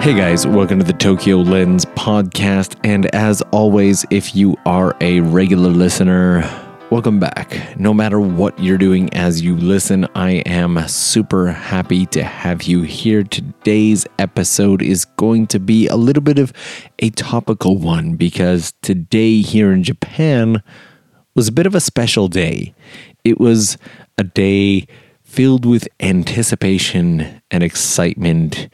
Hey guys, welcome to the Tokyo Lens podcast. And as always, if you are a regular listener, welcome back. No matter what you're doing as you listen, I am super happy to have you here. Today's episode is going to be a little bit of a topical one because today here in Japan was a bit of a special day. It was a day filled with anticipation and excitement.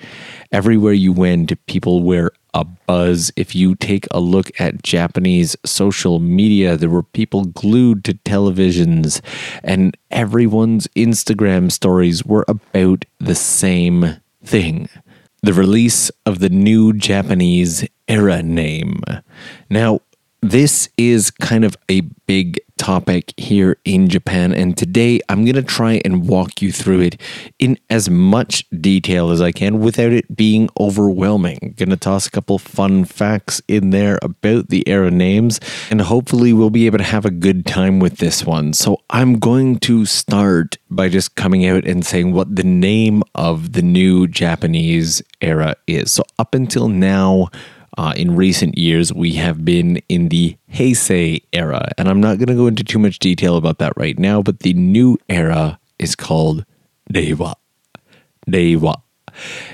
Everywhere you went, people were a buzz. If you take a look at Japanese social media, there were people glued to televisions, and everyone's Instagram stories were about the same thing the release of the new Japanese era name. Now, this is kind of a big topic here in Japan, and today I'm going to try and walk you through it in as much detail as I can without it being overwhelming. Going to toss a couple fun facts in there about the era names, and hopefully, we'll be able to have a good time with this one. So, I'm going to start by just coming out and saying what the name of the new Japanese era is. So, up until now, uh, in recent years, we have been in the Heisei era, and I'm not going to go into too much detail about that right now, but the new era is called Reiwa. Reiwa.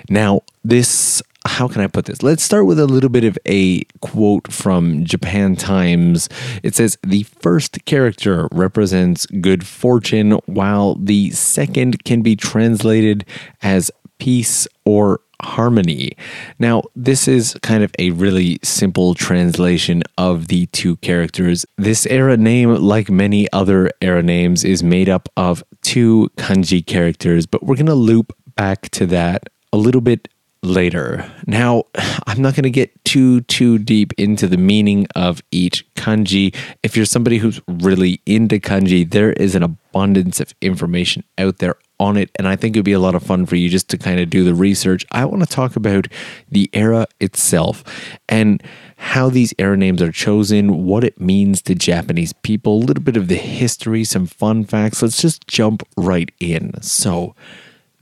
Now, this, how can I put this? Let's start with a little bit of a quote from Japan Times. It says, The first character represents good fortune, while the second can be translated as peace or harmony. Now, this is kind of a really simple translation of the two characters. This era name, like many other era names, is made up of two kanji characters, but we're going to loop back to that a little bit later. Now, I'm not going to get too too deep into the meaning of each kanji. If you're somebody who's really into kanji, there is an abundance of information out there on it and I think it'd be a lot of fun for you just to kind of do the research. I want to talk about the era itself and how these era names are chosen, what it means to Japanese people, a little bit of the history, some fun facts. Let's just jump right in. So,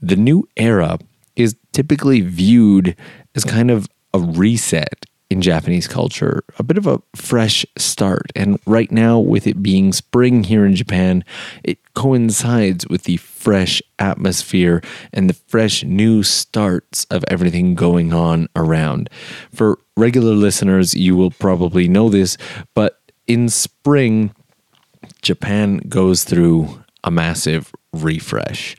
the new era is typically viewed as kind of a reset in Japanese culture, a bit of a fresh start. And right now, with it being spring here in Japan, it coincides with the fresh atmosphere and the fresh new starts of everything going on around. For regular listeners, you will probably know this, but in spring, Japan goes through a massive refresh.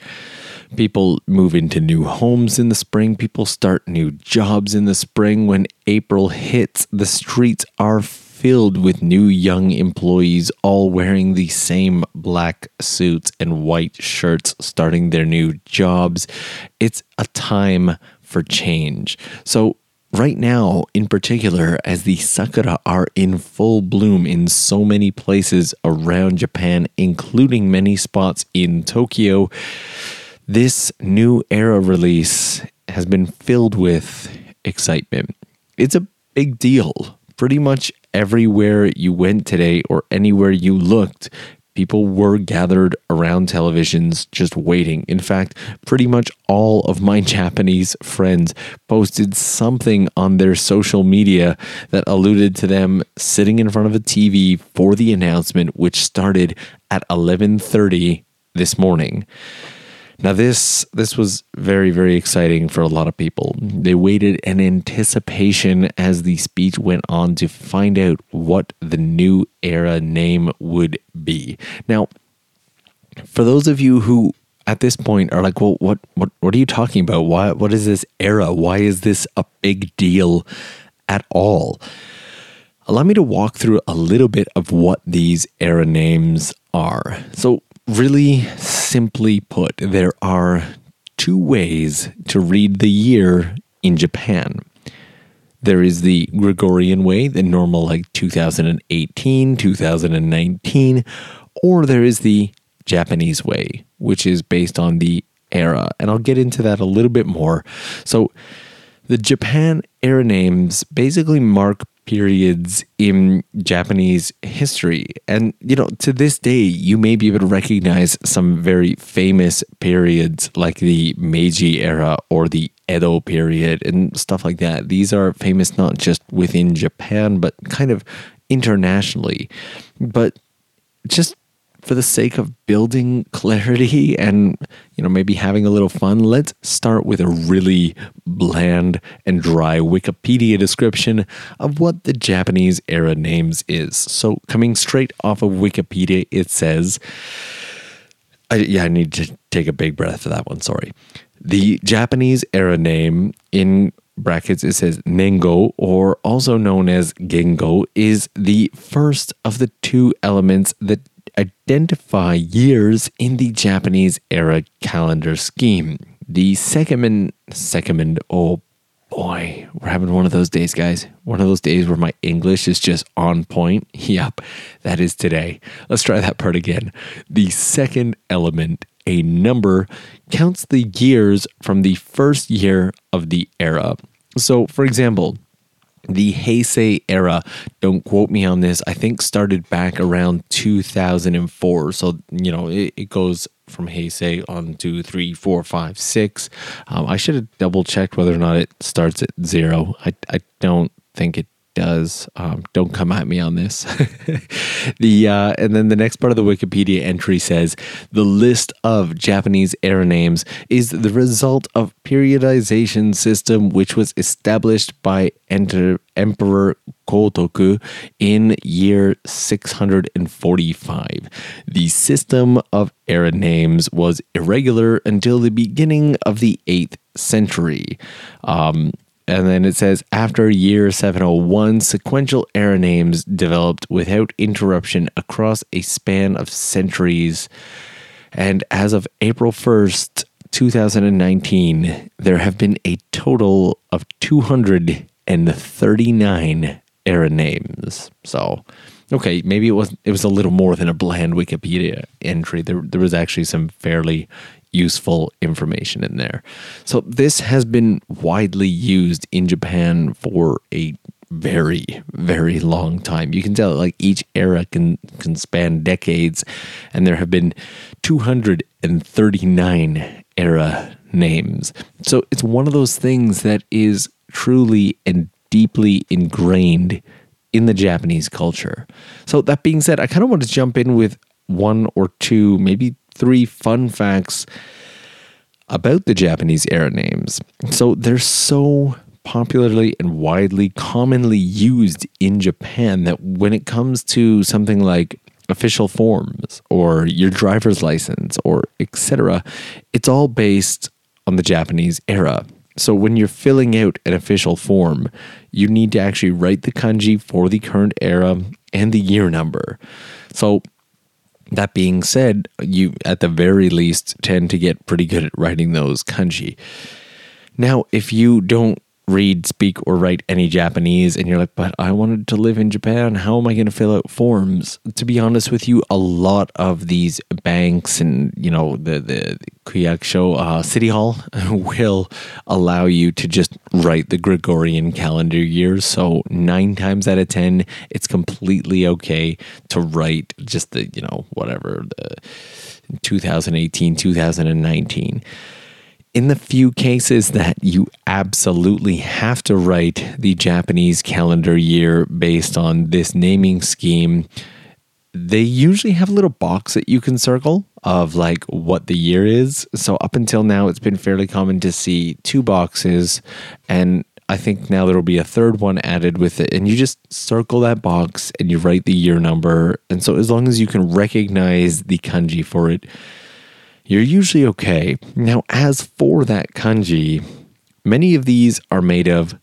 People move into new homes in the spring. People start new jobs in the spring. When April hits, the streets are filled with new young employees, all wearing the same black suits and white shirts, starting their new jobs. It's a time for change. So, right now, in particular, as the sakura are in full bloom in so many places around Japan, including many spots in Tokyo, this new era release has been filled with excitement. It's a big deal. Pretty much everywhere you went today or anywhere you looked, people were gathered around televisions just waiting. In fact, pretty much all of my Japanese friends posted something on their social media that alluded to them sitting in front of a TV for the announcement which started at 11:30 this morning. Now this this was very very exciting for a lot of people. They waited in anticipation as the speech went on to find out what the new era name would be. Now, for those of you who at this point are like, "Well, what what what are you talking about? Why what is this era? Why is this a big deal at all?" Allow me to walk through a little bit of what these era names are. So, really simply put, there are two ways to read the year in Japan. There is the Gregorian way, the normal like 2018, 2019, or there is the Japanese way, which is based on the era. And I'll get into that a little bit more. So, the Japan era names basically mark periods in Japanese history. And, you know, to this day, you may be able to recognize some very famous periods like the Meiji era or the Edo period and stuff like that. These are famous not just within Japan, but kind of internationally. But just for the sake of building clarity and you know maybe having a little fun let's start with a really bland and dry wikipedia description of what the japanese era names is. So coming straight off of wikipedia it says I, yeah i need to take a big breath for that one sorry. The japanese era name in brackets it says Nengo, or also known as Gengo, is the first of the two elements that identify years in the Japanese era calendar scheme. The second, second, oh boy, we're having one of those days, guys. One of those days where my English is just on point. Yep, that is today. Let's try that part again. The second element, a number, counts the years from the first year of the era. So, for example, the Heisei era, don't quote me on this, I think started back around 2004. So, you know, it, it goes from Heisei on two, three, four, five, six. Um, I should have double checked whether or not it starts at zero. I, I don't think it does. Um, don't come at me on this. the uh, and then the next part of the Wikipedia entry says the list of Japanese era names is the result of periodization system which was established by Enter, Emperor Kotoku in year 645. The system of era names was irregular until the beginning of the 8th century. Um, and then it says after year 701, sequential era names developed without interruption across a span of centuries. And as of April 1st, 2019, there have been a total of 239 era names. So, okay, maybe it was it was a little more than a bland Wikipedia entry. There there was actually some fairly useful information in there. So this has been widely used in Japan for a very very long time. You can tell like each era can can span decades and there have been 239 era names. So it's one of those things that is truly and deeply ingrained in the Japanese culture. So that being said, I kind of want to jump in with one or two, maybe three fun facts about the Japanese era names. So they're so popularly and widely commonly used in Japan that when it comes to something like official forms or your driver's license or etc it's all based on the Japanese era. So when you're filling out an official form, you need to actually write the kanji for the current era and the year number. So that being said, you at the very least tend to get pretty good at writing those kanji. Now, if you don't read, speak, or write any Japanese, and you're like, but I wanted to live in Japan. How am I going to fill out forms? To be honest with you, a lot of these banks and you know the the, Kuyakusho uh, City Hall will allow you to just write the Gregorian calendar years. So nine times out of ten, it's completely okay to write just the you know whatever the 2018, 2019 in the few cases that you absolutely have to write the Japanese calendar year based on this naming scheme, they usually have a little box that you can circle of like what the year is. So up until now, it's been fairly common to see two boxes, and I think now there will be a third one added with it, and you just circle that box and you write the year number. And so as long as you can recognize the kanji for it, you're usually okay. Now, as for that kanji, many of these are made of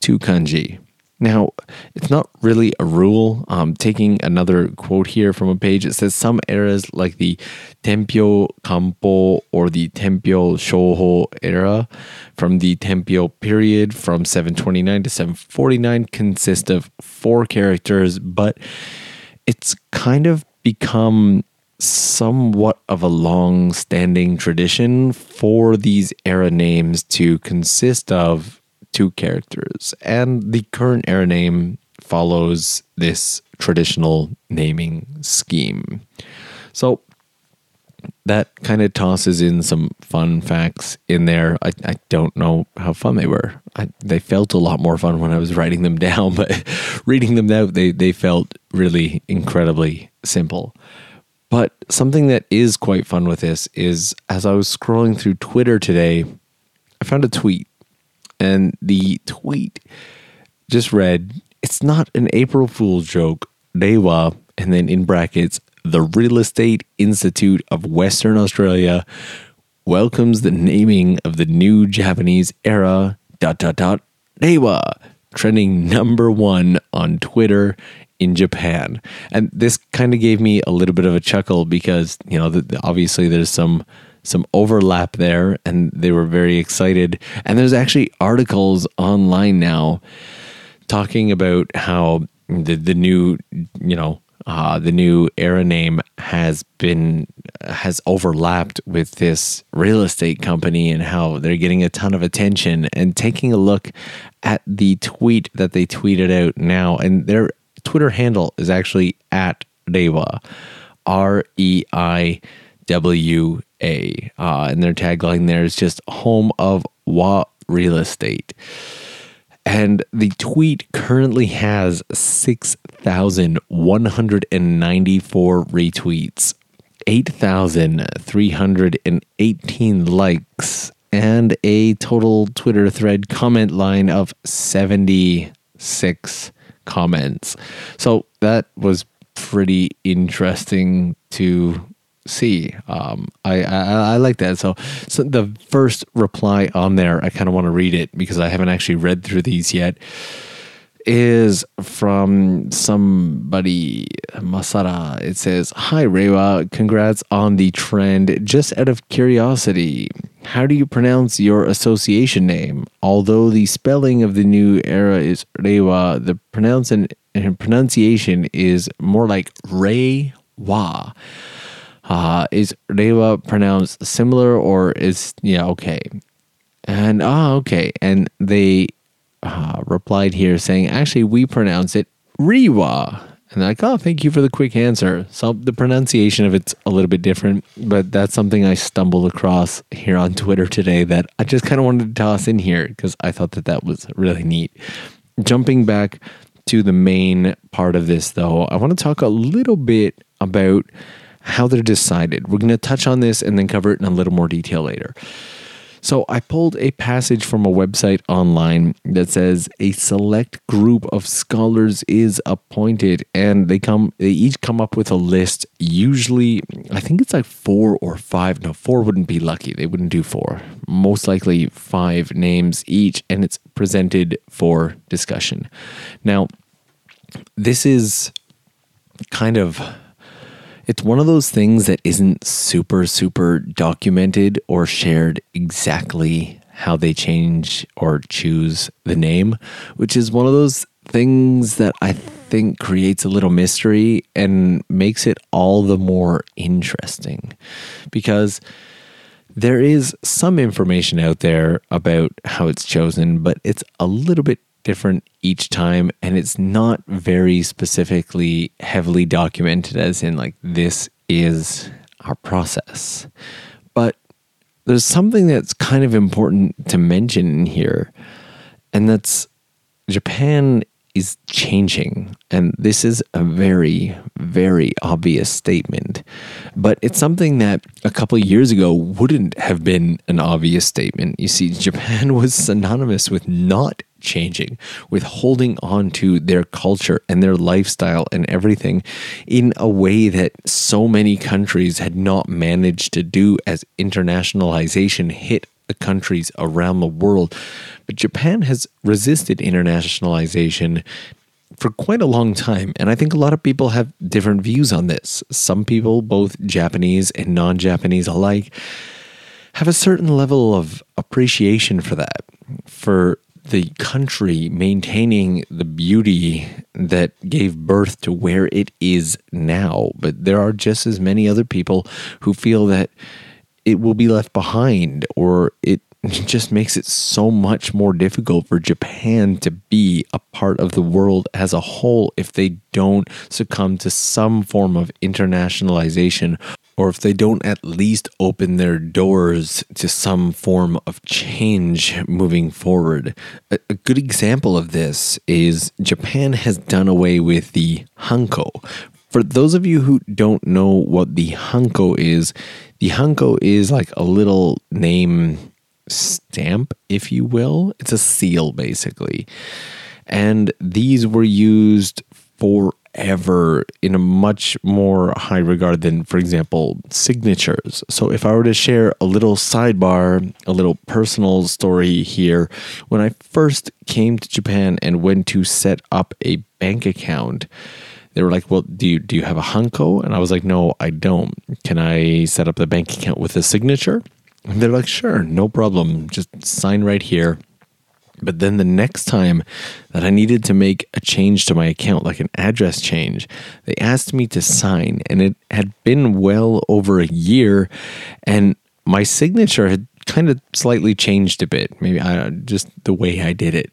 two kanji. Now, it's not really a rule. Um, taking another quote here from a page, it says some eras like the Tenpyo Kampo or the Tenpyo Shoho era from the Tenpyo period from 729 to 749 consist of four characters, but it's kind of become somewhat of a long standing tradition for these era names to consist of two characters. And the current era name follows this traditional naming scheme. So that kind of tosses in some fun facts in there. I, I don't know how fun they were. I, they felt a lot more fun when I was writing them down, but reading them out, they, they felt really incredibly simple. But something that is quite fun with this is as I was scrolling through Twitter today, I found a tweet. And the tweet just read, It's not an April Fool's joke. Rewa, and then in brackets, the Real Estate Institute of Western Australia welcomes the naming of the new Japanese era dot dot dot Rewa trending number one on Twitter in Japan. And this kind of gave me a little bit of a chuckle because, you know, the, the, obviously there's some some overlap there and they were very excited. And there's actually articles online now talking about how the the new, you know, uh, the new era name has been has overlapped with this real estate company and how they're getting a ton of attention and taking a look at the tweet that they tweeted out now and their twitter handle is actually at rewa r-e-i-w-a uh, and their tagline there is just home of wa real estate. And the tweet currently has 6,194 retweets, 8,318 likes, and a total Twitter thread comment line of 76 comments. So that was pretty interesting to see. Um, I, I, I like that. So, so the first reply on there, I kind of want to read it because I haven't actually read through these yet. Is from somebody Masara. It says, "Hi Rewa, congrats on the trend. Just out of curiosity, how do you pronounce your association name? Although the spelling of the new era is Rewa, the pronunciation is more like Rewa." Uh, is Rewa pronounced similar or is, yeah, okay. And, ah, okay. And they uh, replied here saying, actually, we pronounce it Rewa. And like, oh, thank you for the quick answer. So the pronunciation of it's a little bit different, but that's something I stumbled across here on Twitter today that I just kind of wanted to toss in here because I thought that that was really neat. Jumping back to the main part of this, though, I want to talk a little bit about how they're decided. We're going to touch on this and then cover it in a little more detail later. So I pulled a passage from a website online that says a select group of scholars is appointed and they come they each come up with a list. Usually I think it's like 4 or 5 no 4 wouldn't be lucky. They wouldn't do 4 most likely 5 names each and it's presented for discussion. Now this is kind of it's one of those things that isn't super, super documented or shared exactly how they change or choose the name, which is one of those things that I think creates a little mystery and makes it all the more interesting. Because there is some information out there about how it's chosen, but it's a little bit different each time and it's not very specifically heavily documented as in like this is our process. But there's something that's kind of important to mention here and that's japan is changing. And this is a very very obvious statement. But it's something that a couple years ago wouldn't have been an obvious statement. You see japan was synonymous with not changing, with holding on to their culture and their lifestyle and everything in a way that so many countries had not managed to do as internationalization hit the countries around the world. But Japan has resisted internationalization for quite a long time. And I think a lot of people have different views on this. Some people, both Japanese and non Japanese alike, have a certain level of appreciation for that, for the country maintaining the beauty that gave birth to where it is now. But there are just as many other people who feel that it will be left behind or it just makes it so much more difficult for Japan to be a part of the world as a whole if they don't succumb to some form of internationalization or if they don't at least open their doors to some form of change moving forward. A, good example of this is Japan has done away with the hanko. For those of you who don't know what the hanko is, the hanko is like a little name stamp, if you will. It's a seal, basically. And these were used forever in a much more high regard than, for example, signatures. So, if I were to share a little sidebar, a little personal story here, when I first came to Japan and went to set up a bank account, they were like, "Well, do you do you have a hanko?" And I was like, "No, I don't. Can I set up the bank account with a signature?" And they're like, "Sure, no problem. Just sign right here." But then the next time that I needed to make a change to my account, like an address change, they asked me to sign, and it had been well over a year, and my signature had kind of slightly changed a bit. Maybe I just the way I did it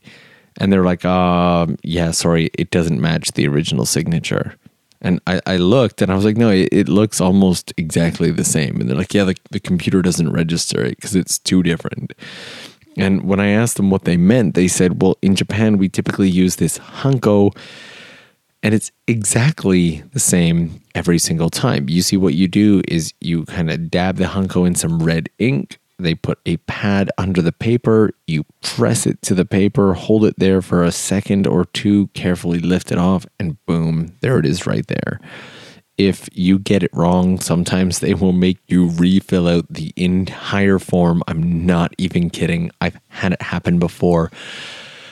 and they're like, uh, yeah, sorry, it doesn't match the original signature. And I, I looked and I was like, no, it, it looks almost exactly the same. And they're like, yeah, the, the computer doesn't register it because it's too different. And when I asked them what they meant, they said, well, in Japan, we typically use this hanko, and it's exactly the same every single time. You see, what you do is you kind of dab the hanko in some red ink, they put a pad under the paper. You press it to the paper, hold it there for a second or two, carefully lift it off, and boom, there it is right there. If you get it wrong, sometimes they will make you refill out the entire form. I'm not even kidding. I've had it happen before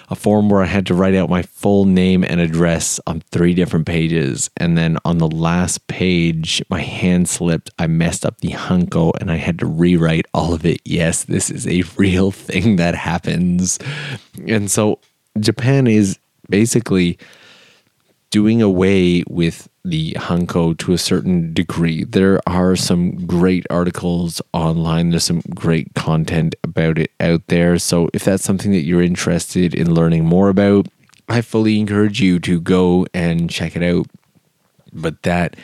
a form where I had to write out my full name and address on three different pages. And then on the last page, my hand slipped. I messed up the hanko and I had to rewrite all of it. Yes, this is a real thing that happens. And so Japan is basically doing away with the hanko to a certain degree. There are some great articles online. There's some great content about it out there. So if that's something that you're interested in learning more about, I fully encourage you to go and check it out. But that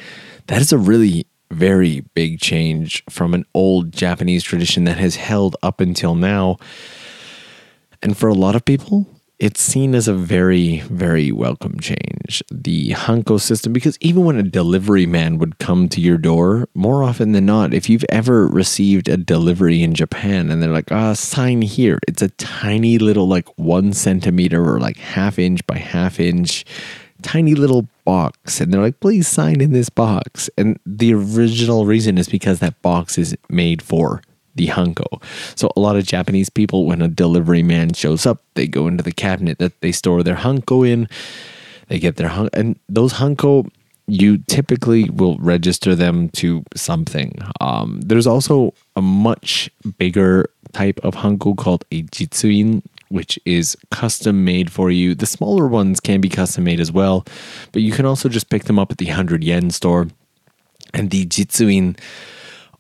that is a really very big change from an old Japanese tradition that has held up until now. And for a lot of people, it's seen as a very, very welcome change. The Hanko system, because even when a delivery man would come to your door, more often than not, if you've ever received a delivery in Japan and they're like, ah, sign here, it's a tiny little, like one centimeter or like half inch by half inch, tiny little box. And they're like, please sign in this box. And the original reason is because that box is made for the hanko. So a lot of Japanese people, when a delivery man shows up, they go into the cabinet that they store their hanko in. They get their hanko, and those hanko you typically will register them to something. Um, there's also a much bigger type of hanko called a jitsuin, which is custom made for you. The smaller ones can be custom made as well, but you can also just pick them up at the 100 yen store. And the jitsuin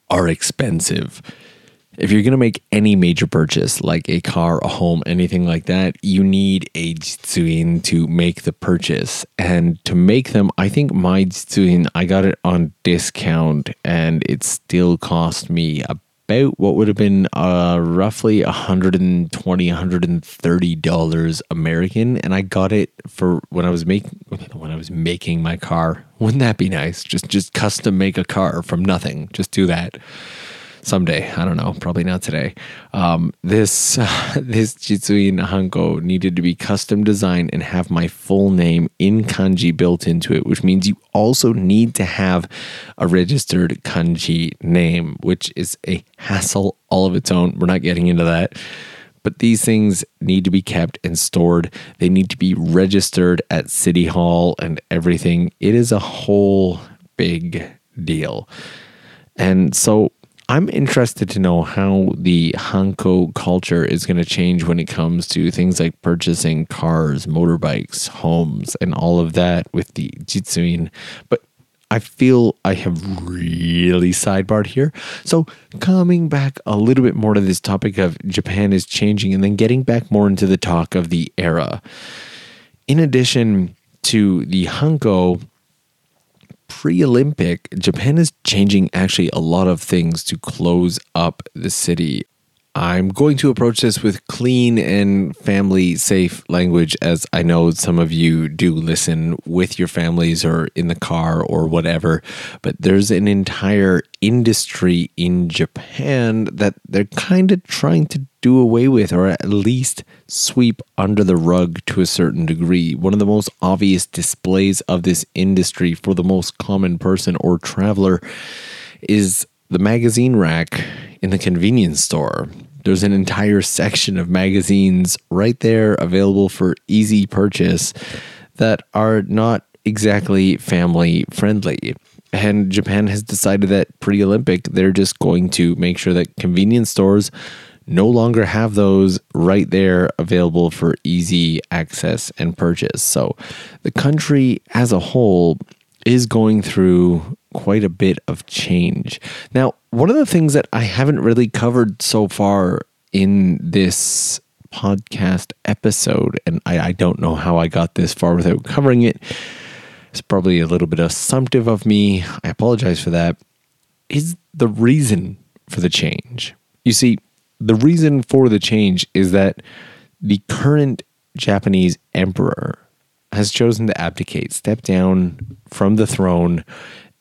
are expensive if you're going to make any major purchase, like a car, a home, anything like that, you need a Jitsuin to make the purchase. And to make them, I think my Jitsuin, I got it on discount and it still cost me about what would have been uh, roughly 120 130 dollars american. And i got it for when i was making when i was making my car. Wouldn't that be nice? Just just custom make a car from nothing. Just do that someday. I don't know, probably not today. Um, this uh, this Jitsuin Hanko needed to be custom designed and have my full name in kanji built into it, which means you also need to have a registered kanji name, which is a hassle all of its own. We're not getting into that. But these things need to be kept and stored. They need to be registered at City Hall and everything. It is a whole big deal. And so I'm interested to know how the Hanko culture is going to change when it comes to things like purchasing cars, motorbikes, homes, and all of that with the Jitsuin. But I feel I have really sidebarred here. So, coming back a little bit more to this topic of Japan is changing and then getting back more into the talk of the era. In addition to the Hanko pre Olympic, Japan is changing actually a lot of things to close up the city. I'm going to approach this with clean and family safe language, as I know some of you do listen with your families or in the car or whatever. But there's an entire industry in Japan that they're kind of trying to do away with, or at least sweep under the rug to a certain degree. One of the most obvious displays of this industry for the most common person or traveler is the magazine rack in the convenience store. There's an entire section of magazines right there available for easy purchase that are not exactly family friendly. And Japan has decided that pre Olympic, they're just going to make sure that convenience stores no longer have those right there available for easy access and purchase. So the country as a whole is going through quite a bit of change. Now, one of the things that I haven't really covered so far in this podcast episode, and I, I, don't know how I got this far without covering it. It's probably a little bit assumptive of me. I apologize for that. Is the reason for the change. You see, the reason for the change is that the current Japanese emperor has chosen to abdicate, step down from the throne,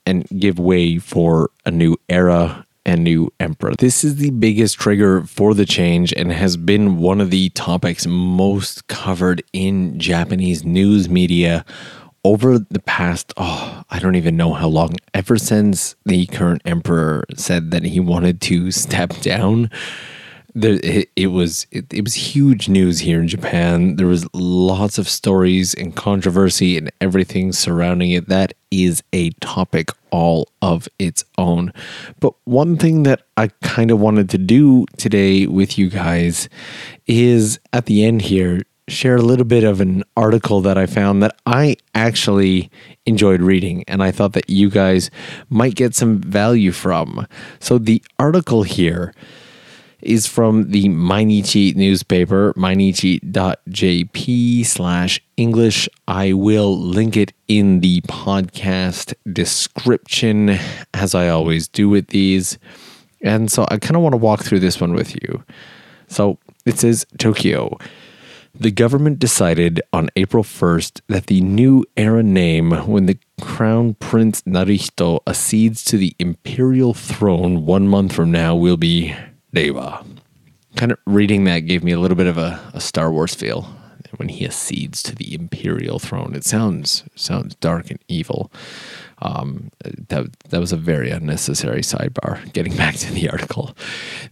and give way for a new era and new emperor. This is the biggest trigger for the change and has been one of the topics most covered in Japanese news media over the past, oh, I don't even know how long, ever since the current emperor said that he wanted to step down there, it, it, was it, it, was huge news here in Japan. There was lots of stories and controversy and everything surrounding it. That is a topic all of its own. But one thing that I kind of wanted to do today with you guys is at the end here share a little bit of an article that I found that I actually enjoyed reading and I thought that you guys might get some value from. So the article here is from the Mainichi newspaper, mainichi.jp slash English. I will link it in the podcast description, as I always do with these. And so I kind of want to walk through this one with you. So it says Tokyo. The government decided on April 1st that the new era name when the Crown Prince Naruhito accedes to the imperial throne one month from now will be Reiwa. Kind of reading that gave me a little bit of a, a Star Wars feel when he accedes to the imperial throne. It sounds sounds dark and evil. Um, that that was a very unnecessary sidebar. Getting back to the article,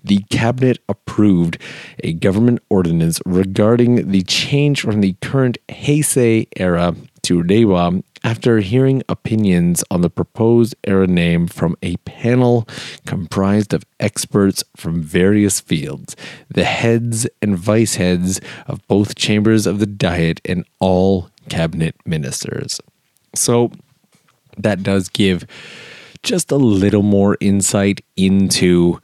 the cabinet approved a government ordinance regarding the change from the current Heisei era to Reiwa after hearing opinions on the proposed era name from a panel comprised of experts from various fields, the heads and vice heads of both chambers of the Diet, and all cabinet ministers. So that does give just a little more insight into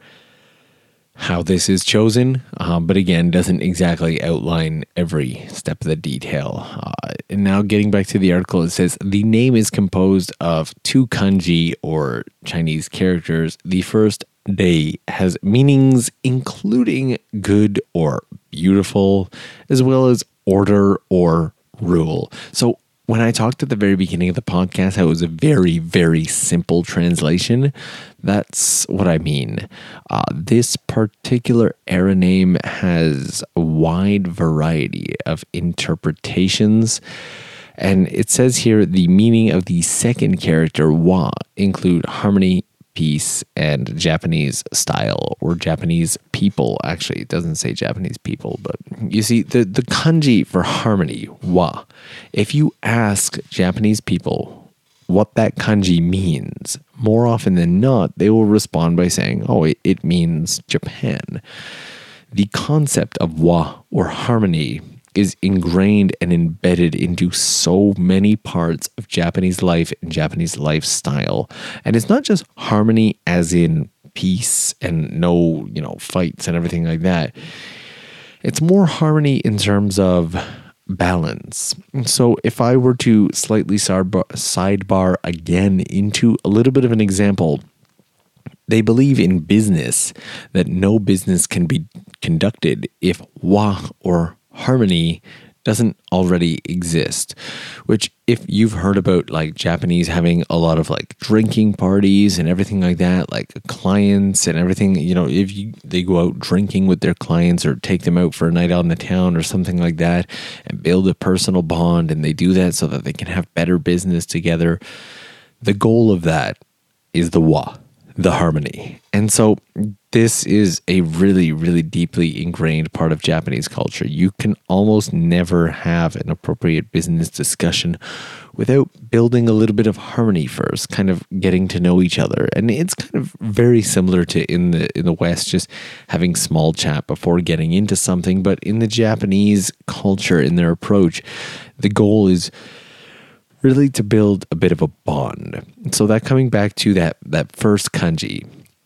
how this is chosen, um, but again, doesn't exactly outline every step of the detail. Uh, and now, getting back to the article, it says the name is composed of two kanji or Chinese characters. The first rei has meanings including good or beautiful, as well as order or rule. So, when I talked at the very beginning of the podcast, how it was a very, very simple translation, that's what I mean. Uh, this particular era name has a wide variety of interpretations. And it says here the meaning of the second character, wa, include harmony, peace and Japanese style or Japanese people. Actually, it doesn't say Japanese people, but you see, the, the kanji for harmony, wa, if you ask Japanese people what that kanji means, more often than not, they will respond by saying, oh, it, it means Japan. The concept of wa or harmony is ingrained and embedded into so many parts of Japanese life and Japanese lifestyle. And it's not just harmony as in peace and no, you know, fights and everything like that. It's more harmony in terms of balance. So if I were to slightly sidebar again into a little bit of an example, they believe in business that no business can be conducted if wa or harmony doesn't already exist. Which, if you've heard about like Japanese having a lot of like drinking parties and everything like that, like clients and everything, you know, if you they go out drinking with their clients or take them out for a night out in the town or something like that and build a personal bond, and they do that so that they can have better business together. The goal of that is the wa the harmony. And so this is a really, really deeply ingrained part of Japanese culture. You can almost never have an appropriate business discussion without building a little bit of harmony first, kind of getting to know each other. And it's kind of very similar to in the in the West, just having small chat before getting into something. But in the Japanese culture, in their approach, the goal is really to build a bit of a bond. So that coming back to that that first kanji,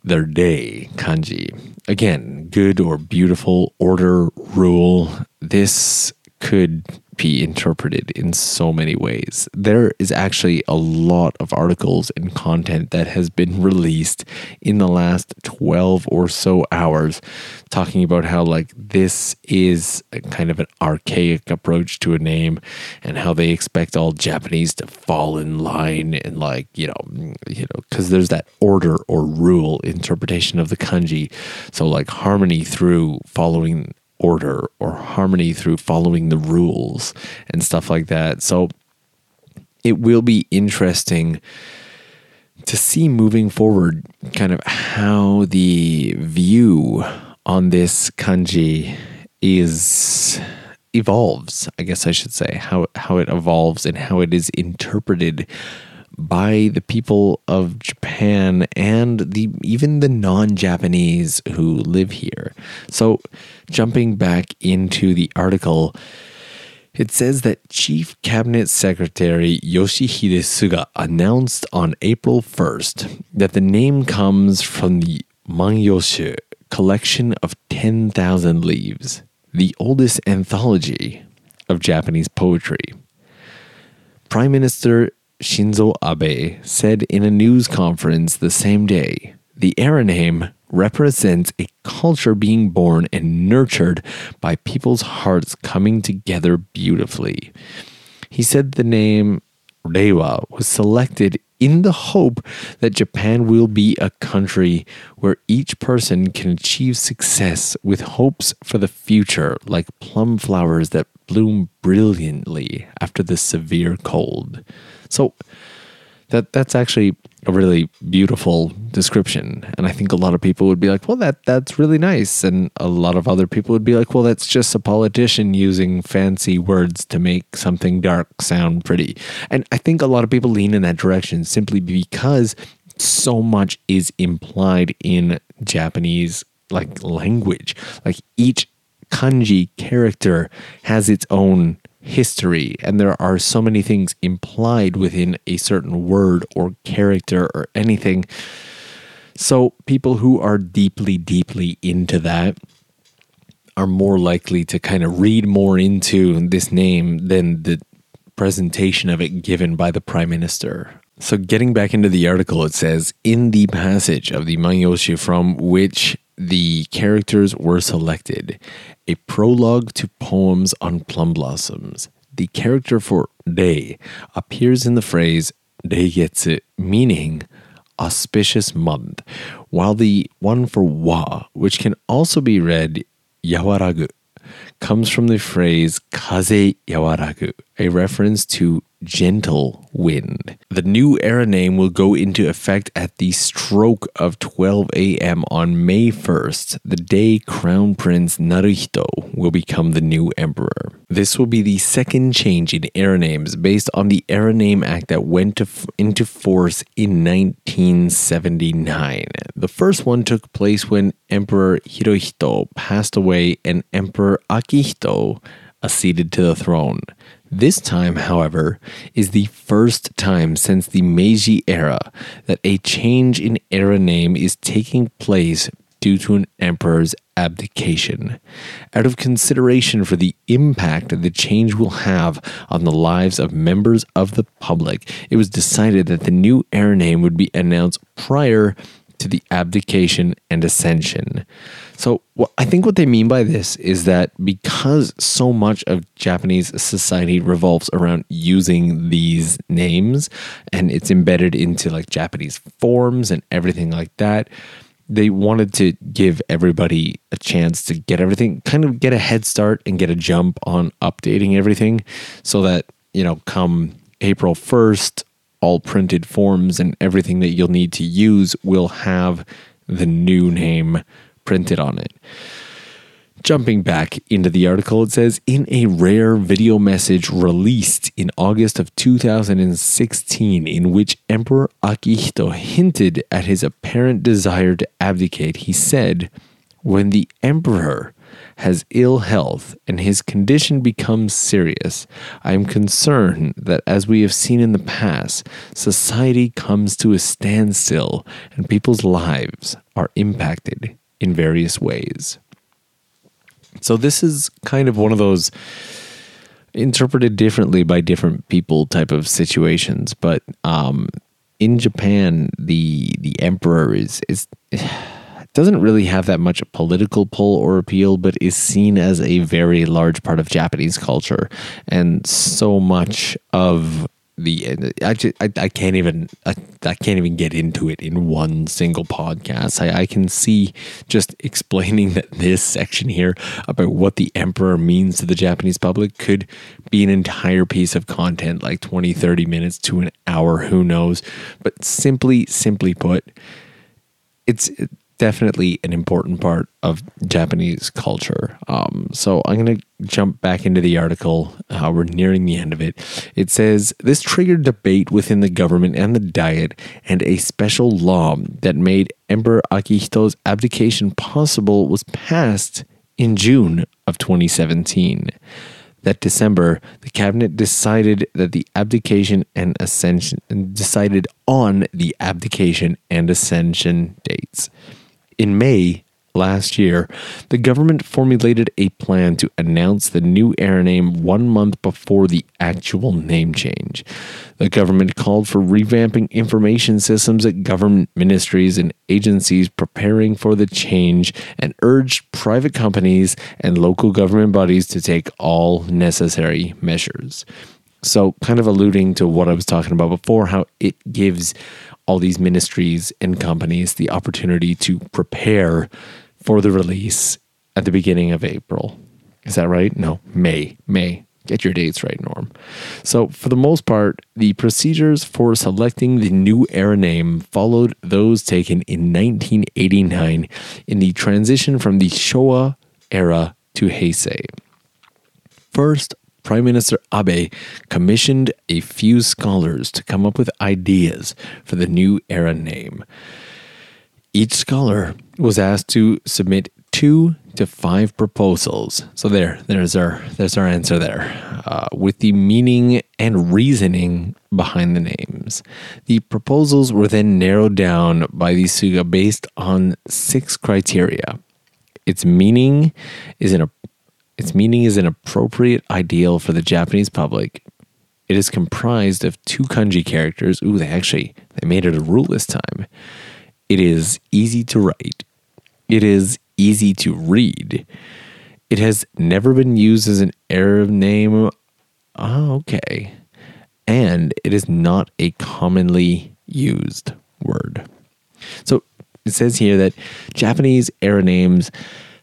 their rei kanji. Again, good or beautiful, order, rule. This could be interpreted in so many ways. There is actually a lot of articles and content that has been released in the last 12 or so hours talking about how like this is kind of an archaic approach to a name and how they expect all Japanese to fall in line and like, you know, you know, cuz there's that order or rule interpretation of the kanji. So like harmony through following order or harmony through following the rules and stuff like that. So it will be interesting to see moving forward kind of how the view on this kanji is evolves i guess i should say how how it evolves and how it is interpreted by the people of Japan and the even the non-Japanese who live here. So, jumping back into the article, it says that Chief Cabinet Secretary Yoshihide Suga announced on April 1st that the name comes from the Manyoshu collection of 10,000 leaves, the oldest anthology of Japanese poetry. Prime Minister Shinzo Abe said in a news conference the same day the era name represents a culture being born and nurtured by people's hearts coming together beautifully. He said the name Reiwa was selected in the hope that Japan will be a country where each person can achieve success with hopes for the future, like plum flowers that bloom brilliantly after the severe cold. So that that's actually a really beautiful description. And i think a lot of people would be like well that that's really nice. And a lot of other people would be like well that's just a politician using fancy words to make something dark sound pretty. And i think a lot of people lean in that direction simply because so much is implied in japanese like language. Like each kanji character has its own history, and there are so many things implied within a certain word or character or anything. So, people who are deeply, deeply into that are more likely to kind of read more into this name than the presentation of it given by the prime minister. So, getting back into the article, it says in the passage of the Manyoshu from which the characters were selected, a prologue to poems on plum blossoms. The character for rei appears in the phrase Reigetsu, meaning auspicious month, while the one for Wa, which can also be read Yawaragu, comes from the phrase Kaze Yawaragu, a reference to gentle wind. The new era name will go into effect at the stroke of 12 a.m. on May 1st, the day Crown Prince Naruhito will become the new emperor. This will be the second change in era names based on the Era Name Act that went f- into force in 1979. The first one took place when Emperor Hirohito passed away and Emperor Akihito acceded to the throne. This time, however, is the first time since the Meiji era that a change in era name is taking place due to an emperor's abdication. Out of consideration for the impact the change will have on the lives of members of the public, it was decided that the new era name would be announced prior to the abdication and ascension. So, what, I think what they mean by this is that because so much of Japanese society revolves around using these names and it's embedded into like Japanese forms and everything like that, they wanted to give everybody a chance to get everything, kind of get a head start and get a jump on updating everything so that, you know, come April 1st, all printed forms and everything that you'll need to use will have the new name printed on it. Jumping back into the article, it says In a rare video message released in August of 2016, in which Emperor Akihito hinted at his apparent desire to abdicate, he said, When the emperor has ill health and his condition becomes serious, I am concerned that, as we have seen in the past, society comes to a standstill and people's lives are impacted in various ways. So, this is kind of one of those interpreted differently by different people type of situations, but um, in Japan, the the emperor is is doesn't really have that much political pull or appeal, but is seen as a very large part of Japanese culture. And so much of the I, just, I, I can't even I, I can't even get into it in one single podcast. I, I can see just explaining that this section here about what the emperor means to the Japanese public could be an entire piece of content like 20 30 minutes to an hour who knows but simply simply put it's definitely an important part of Japanese culture. Um, so I'm going to jump back into the article. Uh, we're nearing the end of it. It says this triggered debate within the government and the Diet, and a special law that made Emperor Akihito's abdication possible was passed in June of 2017 that December, the cabinet decided that the abdication and ascension decided on the abdication and ascension dates. In May last year, the government formulated a plan to announce the new era name one month before the actual name change. The government called for revamping information systems at government ministries and agencies preparing for the change and urged private companies and local government bodies to take all necessary measures. So, kind of alluding to what I was talking about before, how it gives all these ministries and companies the opportunity to prepare for the release at the beginning of April. Is that right? No, May. May. Get your dates right, Norm. So, for the most part, the procedures for selecting the new era name followed those taken in 1989 in the transition from the Showa era to Heisei. First, Prime Minister Abe commissioned a few scholars to come up with ideas for the new era name. Each scholar was asked to submit two to five proposals. So there, there's our there's our answer there, uh, with the meaning and reasoning behind the names. The proposals were then narrowed down by the Suga based on six criteria. Its meaning is in a its meaning is an appropriate ideal for the Japanese public. It is comprised of two kanji characters. Ooh, they actually they made it a rule this time. It is easy to write. It is easy to read. It has never been used as an era name. Oh, okay. And it is not a commonly used word. So it says here that Japanese era names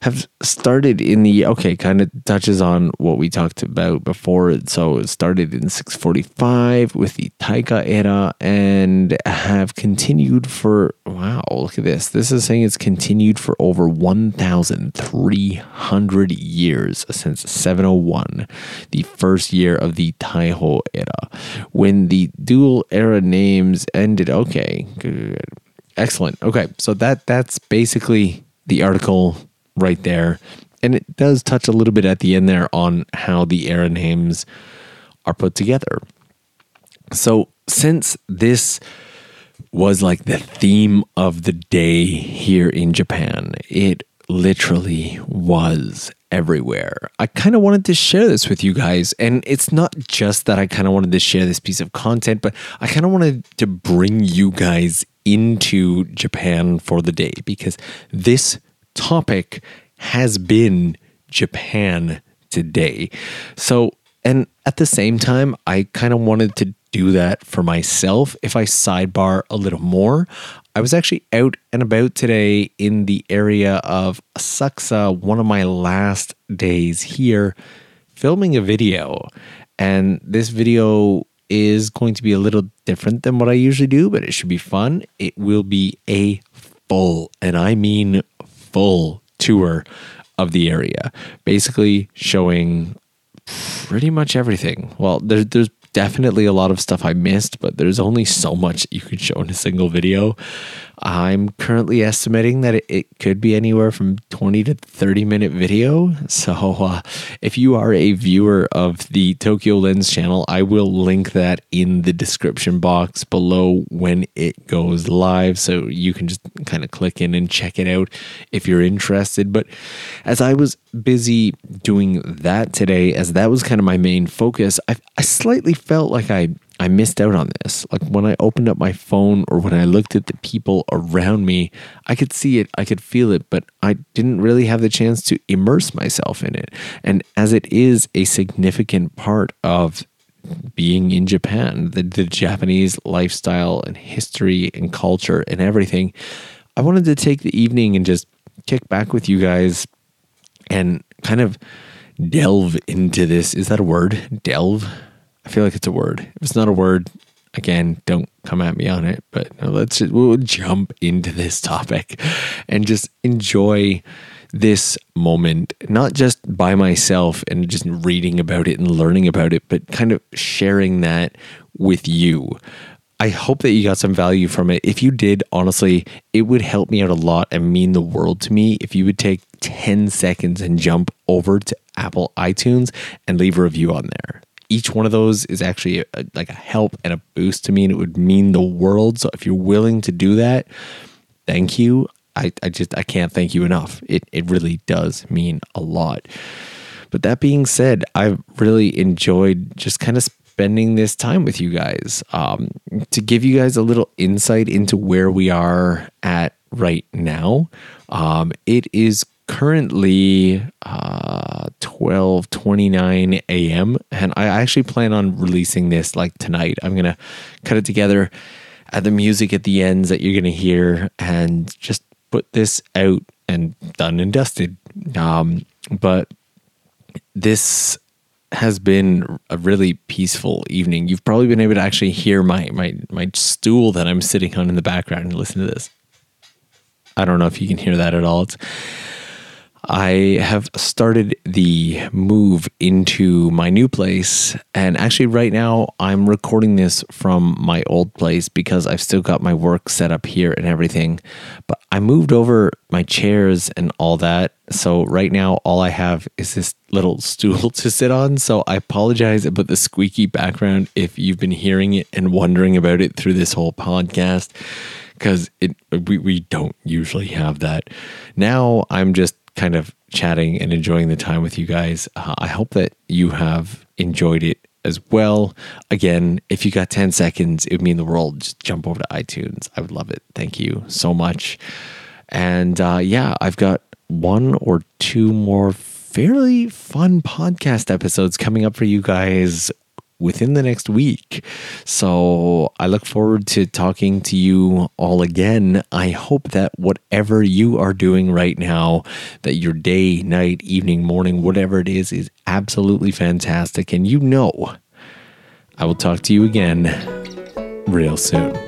have started in the okay kind of touches on what we talked about before. So it started in 645 with the taika era and have continued for wow look at this. This is saying it's continued for over 1300 years since 701 the first year of the taiho era. When the dual era names ended okay good excellent. Okay so that that's basically the article right there. and it does touch a little bit at the end there on how the era names are put together. So, since this was like the theme of the day here in Japan, it literally was everywhere. I kind of wanted to share this with you guys. And it's not just that I kind of wanted to share this piece of content, but I kind of wanted to bring you guys into Japan for the day because this topic has been Japan today. So, and at the same time, I kind of wanted to do that for myself. If I sidebar a little more, I was actually out and about today in the area of Asakusa, one of my last days here, filming a video. And this video is going to be a little different than what I usually do, but it should be fun. It will be a full, and I mean full tour of the area, basically showing pretty much everything. Well, there, there's definitely a lot of stuff I missed, but there's only so much you can show in a single video. I'm currently estimating that it, it could be anywhere from 20 to 30 minute video. So uh, if you are a viewer of the Tokyo Lens channel, I will link that in the description box below when it goes live. So you can just kind of click in and check it out if you're interested. But as I was busy doing that today, as that was kind of my main focus, I, I slightly felt like I I missed out on this. Like when I opened up my phone or when I looked at the people around me, I could see it, I could feel it, but I didn't really have the chance to immerse myself in it. And as it is a significant part of being in Japan, the, the Japanese lifestyle and history and culture and everything, I wanted to take the evening and just kick back with you guys and kind of delve into this. Is that a word? Delve? I feel like it's a word. If it's not a word, again, don't come at me on it. But let's just, we'll jump into this topic and just enjoy this moment, not just by myself and just reading about it and learning about it, but kind of sharing that with you. I hope that you got some value from it. If you did, honestly, it would help me out a lot and mean the world to me if you would take 10 seconds and jump over to Apple iTunes and leave a review on there each one of those is actually a, like a help and a boost to me and it would mean the world. So if you're willing to do that thank you. I, I just i can't thank you enough. It, it really does mean a lot. But that being said i've really enjoyed just kind of spending this time with you guys. Um, to give you guys a little insight into where we are at right now um, it is currently uh 12:29 a.m. and I actually plan on releasing this like tonight. I'm to cut it together add the music at the ends that you're to hear and just put this out and done and dusted. Um, but this has been a really peaceful evening. You've probably been able to actually hear my my my stool that I'm sitting on in the background and listen to this. I don't know if you can hear that at all. It's I have started the move into my new place. And actually, right now, I'm recording this from my old place because I've still got my work set up here and everything. But I moved over my chairs and all that. So, right now, all I have is this little stool to sit on. So, I apologize about the squeaky background if you've been hearing it and wondering about it through this whole podcast because it we, we don't usually have that. Now I'm just kind of chatting and enjoying the time with you guys. Uh, I hope that you have enjoyed it as well. Again, if you got 10 seconds, it would mean the world. Just jump over to iTunes. I would love it. Thank you so much. And uh, yeah, I've got one or two more fairly fun podcast episodes coming up for you guys within the next week. So I look forward to talking to you all again. I hope that whatever you are doing right now, that your day, night, evening, morning, whatever it is, is absolutely fantastic. And you know, I will talk to you again real soon.